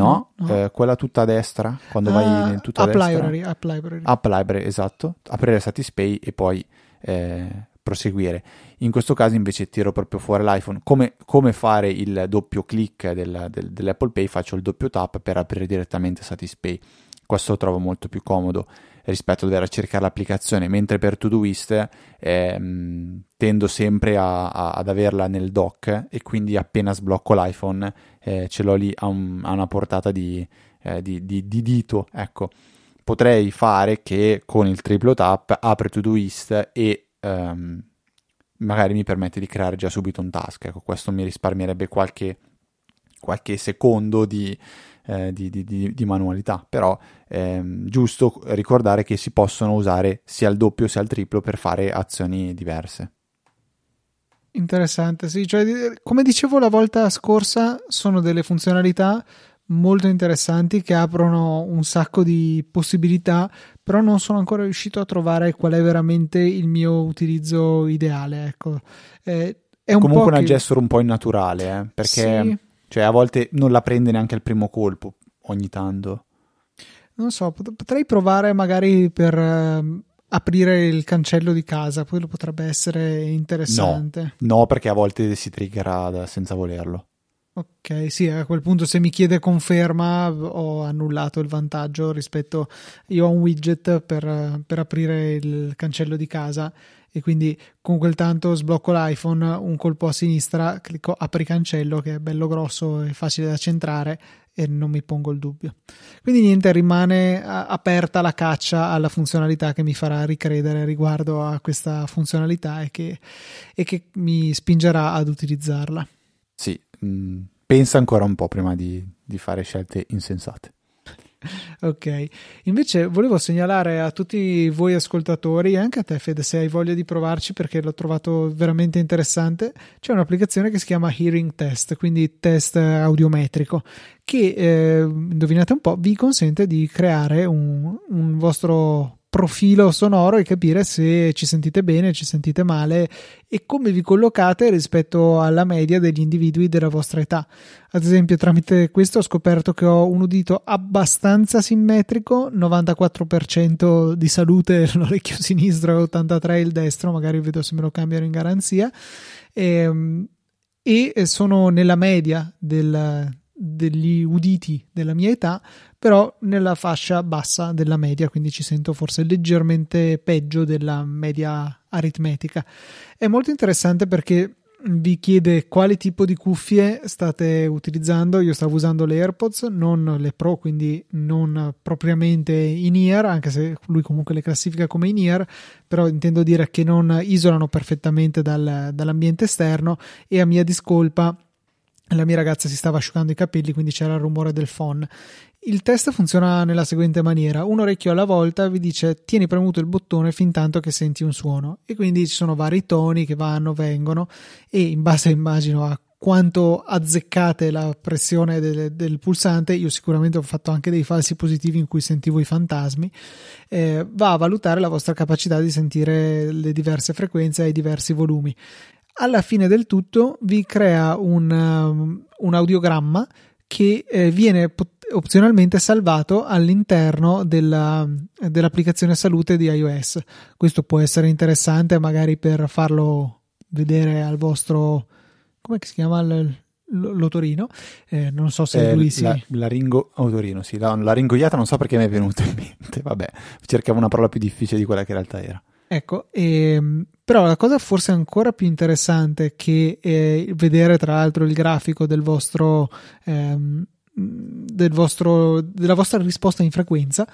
Speaker 2: No, no. Eh, quella tutta a destra, quando uh, vai ah, in tutta a destra.
Speaker 1: Library, app Library.
Speaker 2: App Library, esatto. Aprire Satispay e poi eh, proseguire. In questo caso invece tiro proprio fuori l'iPhone. Come, come fare il doppio clic del, del, dell'Apple Pay? Faccio il doppio tap per aprire direttamente Satispay. Questo lo trovo molto più comodo rispetto a dover cercare l'applicazione, mentre per Todoist ehm, tendo sempre a, a, ad averla nel dock e quindi appena sblocco l'iPhone eh, ce l'ho lì a, un, a una portata di, eh, di, di, di, dito. Ecco, potrei fare che con il triplo tap apre Todoist e ehm, magari mi permette di creare già subito un task. Ecco, questo mi risparmierebbe qualche, qualche secondo di, eh, di, di, di, manualità, però è ehm, giusto ricordare che si possono usare sia il doppio sia il triplo per fare azioni diverse.
Speaker 1: Interessante, sì, cioè, come dicevo la volta scorsa, sono delle funzionalità molto interessanti che aprono un sacco di possibilità, però non sono ancora riuscito a trovare qual è veramente il mio utilizzo ideale. Ecco. Eh, è un
Speaker 2: Comunque
Speaker 1: una
Speaker 2: che... gesture un po' innaturale, eh, perché sì. Cioè, a volte non la prende neanche al primo colpo, ogni tanto.
Speaker 1: Non so, potrei provare magari per eh, aprire il cancello di casa, quello potrebbe essere interessante.
Speaker 2: No, no perché a volte si triggerà senza volerlo.
Speaker 1: Ok, sì, a quel punto se mi chiede conferma ho annullato il vantaggio rispetto... Io ho un widget per, per aprire il cancello di casa e quindi con quel tanto sblocco l'iPhone, un colpo a sinistra, clicco apri cancello che è bello grosso e facile da centrare e non mi pongo il dubbio. Quindi niente, rimane aperta la caccia alla funzionalità che mi farà ricredere riguardo a questa funzionalità e che, e che mi spingerà ad utilizzarla.
Speaker 2: Sì, mh, mm, pensa ancora un po' prima di, di fare scelte insensate.
Speaker 1: Ok, invece volevo segnalare a tutti voi ascoltatori e anche a te Fede se hai voglia di provarci perché l'ho trovato veramente interessante, c'è un'applicazione che si chiama Hearing Test, quindi test audiometrico, che eh, indovinate un po' vi consente di creare un, un vostro profilo sonoro e capire se ci sentite bene, ci sentite male e come vi collocate rispetto alla media degli individui della vostra età. Ad esempio, tramite questo ho scoperto che ho un udito abbastanza simmetrico, 94% di salute l'orecchio sinistro e 83% il destro, magari vedo se me lo cambiano in garanzia. E, e sono nella media del, degli uditi della mia età, però nella fascia bassa della media, quindi ci sento forse leggermente peggio della media aritmetica. È molto interessante perché vi chiede quale tipo di cuffie state utilizzando. Io stavo usando le AirPods, non le Pro, quindi non propriamente in ear, anche se lui comunque le classifica come in ear, però intendo dire che non isolano perfettamente dal, dall'ambiente esterno e a mia discolpa la mia ragazza si stava asciugando i capelli, quindi c'era il rumore del phon. Il test funziona nella seguente maniera: un orecchio alla volta vi dice tieni premuto il bottone fin tanto che senti un suono, e quindi ci sono vari toni che vanno, vengono, e in base immagino a quanto azzeccate la pressione del, del, pulsante, io sicuramente ho fatto anche dei falsi positivi in cui sentivo i fantasmi, eh, va a valutare la vostra capacità di sentire le diverse frequenze e i diversi volumi. Alla fine del tutto vi crea un, um, un audiogramma che eh, viene opzionalmente salvato all'interno della, dell'applicazione salute di iOS. Questo può essere interessante magari per farlo vedere al vostro come si chiama l'otorino? Eh, non so se
Speaker 2: eh,
Speaker 1: lui si...
Speaker 2: La, laringo autorino, sì, la, laringoiata non so perché mi è venuto in mente, vabbè, cercavo una parola più difficile di quella che in realtà era.
Speaker 1: Ecco, ehm, però la cosa forse ancora più interessante che eh, vedere tra l'altro il grafico del vostro, ehm, del vostro, della vostra risposta in frequenza,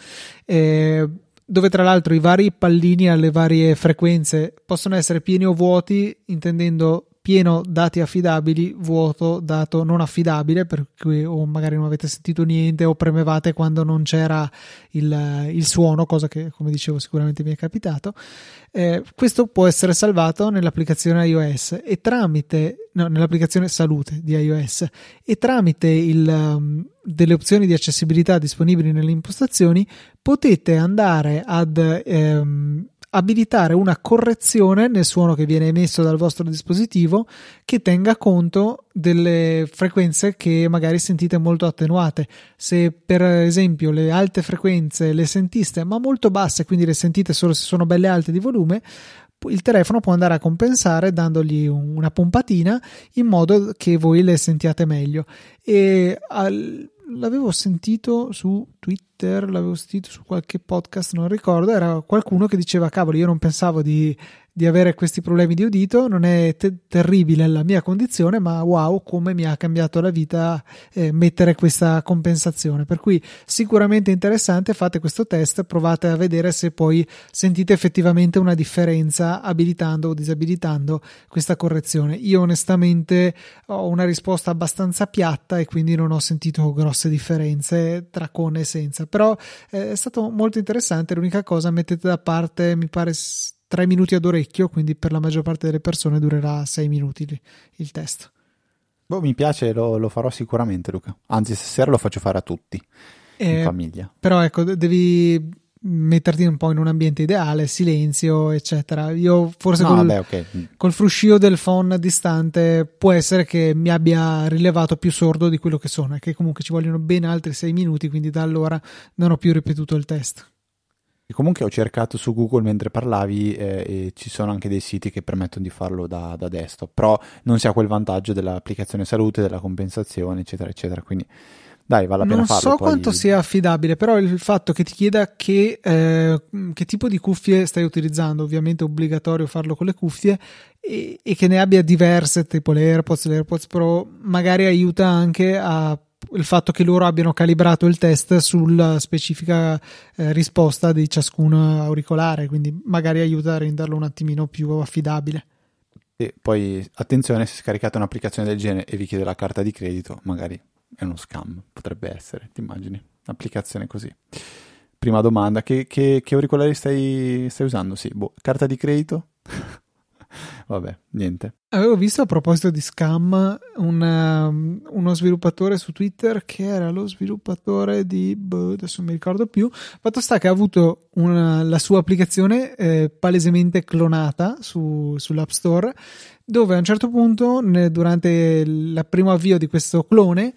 Speaker 1: eh, dove tra l'altro i vari pallini alle varie frequenze possono essere pieni o vuoti, intendendo pieno dati affidabili, vuoto dato non affidabile, per cui o magari non avete sentito niente o premevate quando non c'era il, il suono, cosa che come dicevo sicuramente mi è capitato. Eh, questo può essere salvato nell'applicazione iOS e tramite no, nell'applicazione salute di iOS e tramite il, um, delle opzioni di accessibilità disponibili nelle impostazioni potete andare ad ehm, abilitare una correzione nel suono che viene emesso dal vostro dispositivo che tenga conto delle frequenze che magari sentite molto attenuate. Se per esempio le alte frequenze le sentiste ma molto basse, quindi le sentite solo se sono belle alte di volume, il telefono può andare a compensare dandogli una pompatina in modo che voi le sentiate meglio. E al, l'avevo sentito su Twitter, l'avevo sentito su qualche podcast, non ricordo, era qualcuno che diceva cavolo, io non pensavo di di avere questi problemi di udito, non è te- terribile la mia condizione, ma wow, come mi ha cambiato la vita eh, mettere questa compensazione. Per cui sicuramente interessante, fate questo test, provate a vedere se poi sentite effettivamente una differenza abilitando o disabilitando questa correzione. Io onestamente ho una risposta abbastanza piatta e quindi non ho sentito grosse differenze tra con e senza, però eh, è stato molto interessante. L'unica cosa mettete da parte, mi pare 3 minuti ad orecchio, quindi per la maggior parte delle persone durerà 6 minuti il test.
Speaker 2: Boh, mi piace, lo, lo, farò sicuramente, Luca. Anzi, stasera lo faccio fare a tutti eh, in famiglia.
Speaker 1: Però ecco, devi metterti un po' in un ambiente ideale, silenzio, eccetera. Io forse no, col, vabbè, okay. col, fruscio del phone distante può essere che mi abbia rilevato più sordo di quello che sono e che comunque ci vogliono ben altri 6 minuti, quindi da allora non ho più ripetuto il test.
Speaker 2: E comunque ho cercato su Google mentre parlavi eh, e ci sono anche dei siti che permettono di farlo da, da desktop, però non si ha quel vantaggio dell'applicazione salute, della compensazione, eccetera, eccetera. Quindi dai, vale la pena
Speaker 1: non
Speaker 2: farlo.
Speaker 1: Non so quanto sia affidabile, però il fatto che ti chieda che, eh, che, tipo di cuffie stai utilizzando, ovviamente è obbligatorio farlo con le cuffie, e, e che ne abbia diverse, tipo le AirPods, le AirPods Pro, magari aiuta anche a il fatto che loro abbiano calibrato il test sulla specifica eh, risposta di ciascun auricolare, quindi magari aiuta a renderlo un attimino più affidabile.
Speaker 2: E poi attenzione, se scaricate un'applicazione del genere e vi chiede la carta di credito, magari è uno scam, potrebbe essere, ti immagini? Un'applicazione così. Prima domanda, che, che, che auricolari stai, stai usando? Sì, boh, carta di credito? Vabbè, niente.
Speaker 1: Avevo visto a proposito di scam un, um, uno sviluppatore su Twitter che era lo sviluppatore di boh, adesso non mi ricordo più. Fatto sta che ha avuto una, la sua applicazione eh, palesemente clonata su, sull'App Store, dove a un certo punto, ne, durante il primo avvio di questo clone,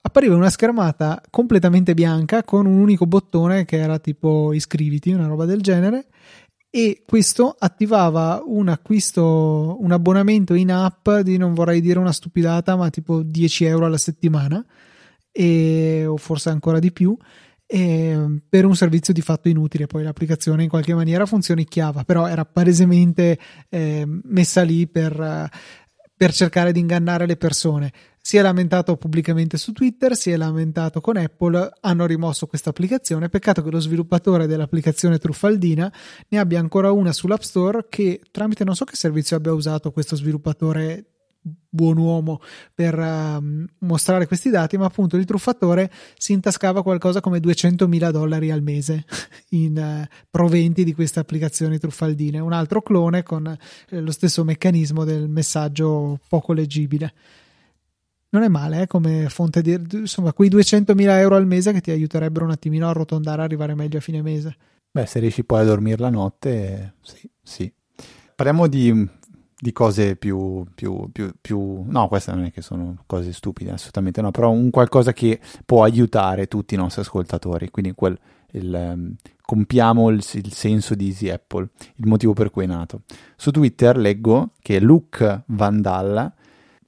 Speaker 1: appariva una schermata completamente bianca con un unico bottone che era tipo iscriviti, una roba del genere e questo attivava un acquisto, un abbonamento in app di non vorrei dire una stupidata, ma tipo 10 euro alla settimana e, o forse ancora di più e, per un servizio di fatto inutile. Poi l'applicazione in qualche maniera funzionicchiava, però era palesemente eh, messa lì per, per cercare di ingannare le persone si è lamentato pubblicamente su Twitter, si è lamentato con Apple, hanno rimosso questa applicazione. Peccato che lo sviluppatore dell'applicazione truffaldina ne abbia ancora una sull'App Store che tramite non so che servizio abbia usato questo sviluppatore buon uomo per uh, mostrare questi dati, ma appunto il truffatore si intascava qualcosa come 200.000 dollari al mese in uh, proventi di queste applicazioni truffaldine. Un altro clone con uh, lo stesso meccanismo del messaggio poco leggibile. non è male eh, come fonte di insomma quei 200.000 euro al mese che ti aiuterebbero un attimino a arrotondare arrivare meglio a fine mese
Speaker 2: beh se riesci poi a dormire la notte sì sì parliamo di, di cose più, più, più, più, no queste non è che sono cose stupide assolutamente no però un qualcosa che può aiutare tutti i nostri ascoltatori quindi quel il, um, compiamo il, il, senso di Easy Apple, il motivo per cui è nato. Su Twitter leggo che Luke Vandal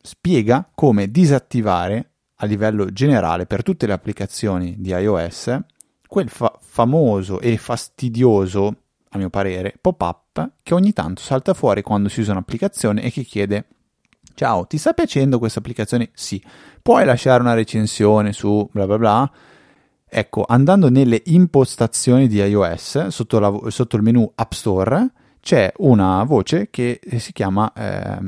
Speaker 2: spiega come disattivare a livello generale per tutte le applicazioni di iOS quel fa- famoso e fastidioso, a mio parere, pop-up che ogni tanto salta fuori quando si usa un'applicazione e che chiede Ciao, ti sta piacendo questa applicazione? Sì. Puoi lasciare una recensione su bla bla bla? Ecco, andando nelle impostazioni di iOS, sotto, la, sotto il menu App Store, c'è una voce che si chiama eh,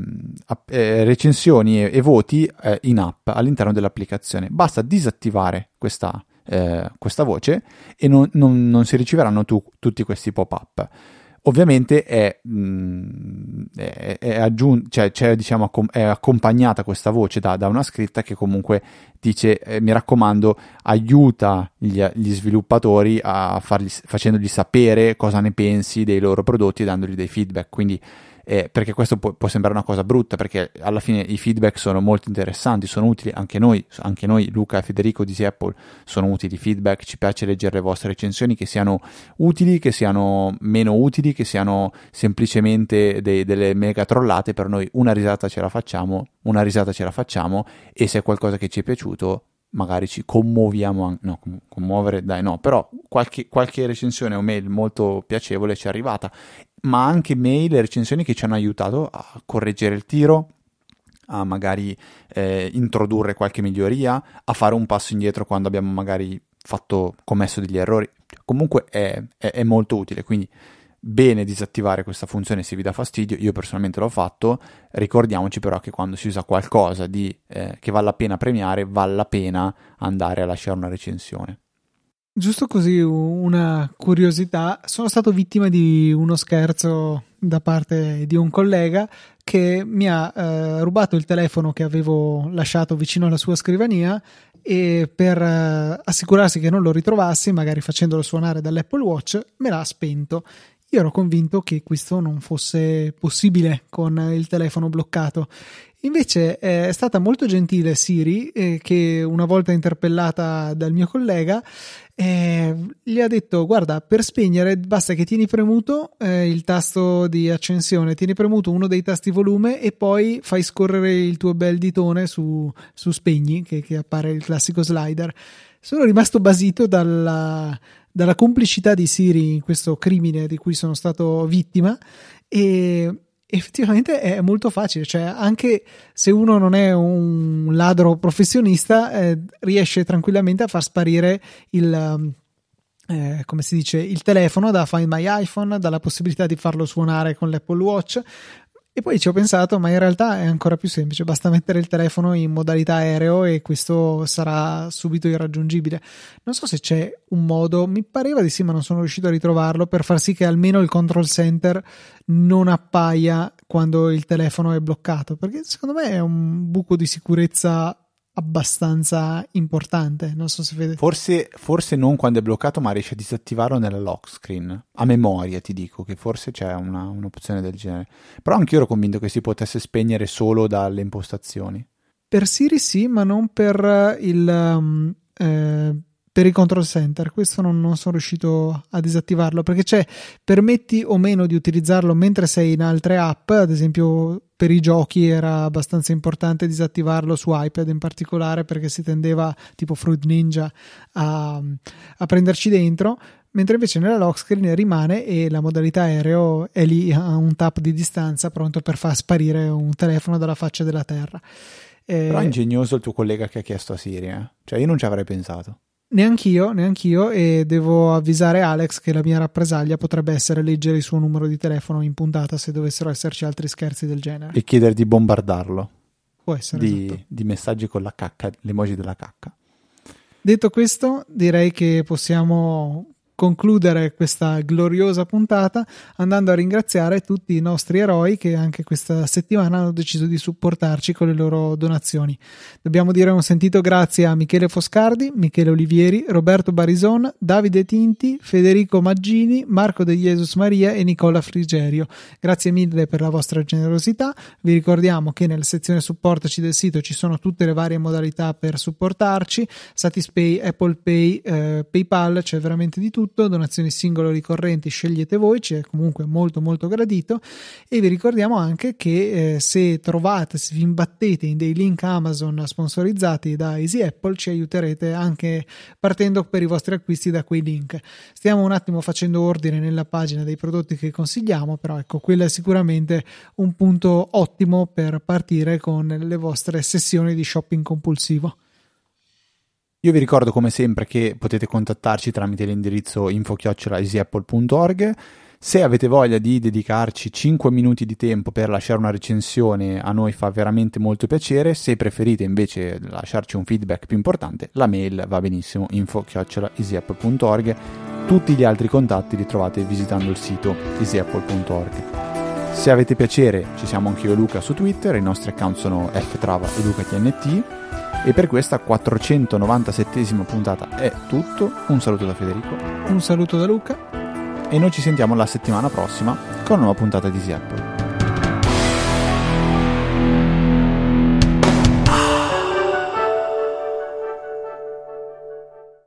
Speaker 2: eh, recensioni e, e voti eh, in app all'interno dell'applicazione. Basta disattivare questa, eh, questa voce e non, non, non si riceveranno tu, tutti questi pop-up. Ovviamente è, mh, mm, è, è, aggiun- cioè, cioè, diciamo, è accompagnata questa voce da, da, una scritta che comunque dice eh, mi raccomando aiuta gli, gli sviluppatori a fargli, facendogli sapere cosa ne pensi dei loro prodotti e dandogli dei feedback quindi eh, perché questo può, può, sembrare una cosa brutta, perché alla fine i feedback sono molto interessanti, sono utili, anche noi, anche noi Luca e Federico di Apple, sono utili i feedback, ci piace leggere le vostre recensioni, che siano utili, che siano meno utili, che siano semplicemente dei, delle mega trollate, per noi una risata ce la facciamo, una risata ce la facciamo e se è qualcosa che ci è piaciuto magari ci commuoviamo, no, commuovere dai no, però qualche, qualche recensione o mail molto piacevole ci è arrivata ma anche mail e recensioni che ci hanno aiutato a correggere il tiro, a magari eh, introdurre qualche miglioria, a fare un passo indietro quando abbiamo magari fatto, commesso degli errori. Comunque è, è, è molto utile, quindi bene disattivare questa funzione se vi dà fastidio, io personalmente l'ho fatto, ricordiamoci però che quando si usa qualcosa di, eh, che vale la pena premiare, vale la pena andare a lasciare una recensione.
Speaker 1: Giusto così una curiosità, sono stato vittima di uno scherzo da parte di un collega che mi ha eh, rubato il telefono che avevo lasciato vicino alla sua scrivania e per eh, assicurarsi che non lo ritrovassi, magari facendolo suonare dall'Apple Watch, me l'ha spento. Io ero convinto che questo non fosse possibile con il telefono bloccato Invece eh, è stata molto gentile Siri eh, che una volta interpellata dal mio collega eh, gli ha detto guarda per spegnere basta che tieni premuto eh, il tasto di accensione, tieni premuto uno dei tasti volume e poi fai scorrere il tuo bel ditone su, su spegni che, che appare il classico slider. Sono rimasto basito dalla, dalla complicità di Siri in questo crimine di cui sono stato vittima. E effettivamente è molto facile, cioè anche se uno non è un ladro professionista, eh, riesce tranquillamente a far sparire il, eh, come si dice, il telefono da Find My iPhone, dalla possibilità di farlo suonare con l'Apple Watch, e poi ci ho pensato, ma in realtà è ancora più semplice, basta mettere il telefono in modalità aereo e questo sarà subito irraggiungibile. Non so se c'è un modo, mi pareva di sì, ma non sono riuscito a ritrovarlo, per far sì che almeno il control center non appaia quando il telefono è bloccato, perché secondo me è un buco di sicurezza abbastanza importante. Non so se vede.
Speaker 2: Forse, forse non quando è bloccato, ma riesce a disattivarlo nella lock screen. A memoria ti dico che forse c'è una, un'opzione del genere. Però anch'io ero convinto che si potesse spegnere solo dalle impostazioni.
Speaker 1: Per Siri sì, ma non per il. Um, eh, per il control center. Questo non, non, sono riuscito a disattivarlo perché c'è permetti o meno di utilizzarlo mentre sei in altre app, ad esempio per i giochi era abbastanza importante disattivarlo su iPad in particolare perché si tendeva tipo Fruit Ninja a, a prenderci dentro mentre invece nella lock screen rimane e la modalità aereo è lì a un tap di distanza pronto per far sparire un telefono dalla faccia della terra.
Speaker 2: Eh, Però è ingegnoso il tuo collega che ha chiesto a Siri, eh? cioè io non ci avrei pensato.
Speaker 1: Neanch'io, neanch'io e devo avvisare Alex che la mia rappresaglia potrebbe essere leggere il suo numero di telefono in puntata se dovessero esserci altri scherzi del genere.
Speaker 2: E chiedere di bombardarlo.
Speaker 1: Può essere.
Speaker 2: Di,
Speaker 1: esatto.
Speaker 2: di messaggi con la cacca, l'emoji della cacca.
Speaker 1: Detto questo, direi che possiamo concludere questa gloriosa puntata andando a ringraziare tutti i nostri eroi che anche questa settimana hanno deciso di supportarci con le loro donazioni. Dobbiamo dire un sentito grazie a Michele Foscardi, Michele Olivieri, Roberto Barison, Davide Tinti, Federico Maggini, Marco De Jesus Maria e Nicola Frigerio. Grazie mille per la vostra generosità. Vi ricordiamo che nella sezione supportaci del sito ci sono tutte le varie modalità per supportarci, Satispay, Apple Pay, eh, PayPal, c'è veramente di tutto tutto, donazioni singole o ricorrenti scegliete voi, c'è comunque molto molto gradito e vi ricordiamo anche che eh, se trovate, se vi imbattete in dei link Amazon sponsorizzati da Easy Apple ci aiuterete anche partendo per i vostri acquisti da quei link. Stiamo un attimo facendo ordine nella pagina dei prodotti che consigliamo, però ecco, quello è sicuramente un punto ottimo per partire con le vostre sessioni di shopping compulsivo.
Speaker 2: Io vi ricordo come sempre che potete contattarci tramite l'indirizzo info-easyapple.org. Se avete voglia di dedicarci 5 minuti di tempo per lasciare una recensione, a noi fa veramente molto piacere. Se preferite invece lasciarci un feedback più importante, la mail va benissimo info-easyapple.org. Tutti gli altri contatti li trovate visitando il sito easyapple.org. Se avete piacere, ci siamo anch'io e Luca su Twitter, i nostri account sono ftrava e lucatnt e per questa 497esima puntata è tutto. Un saluto da Federico.
Speaker 1: Un saluto da Luca.
Speaker 2: E noi ci sentiamo la settimana prossima con una nuova puntata di Easy Apple.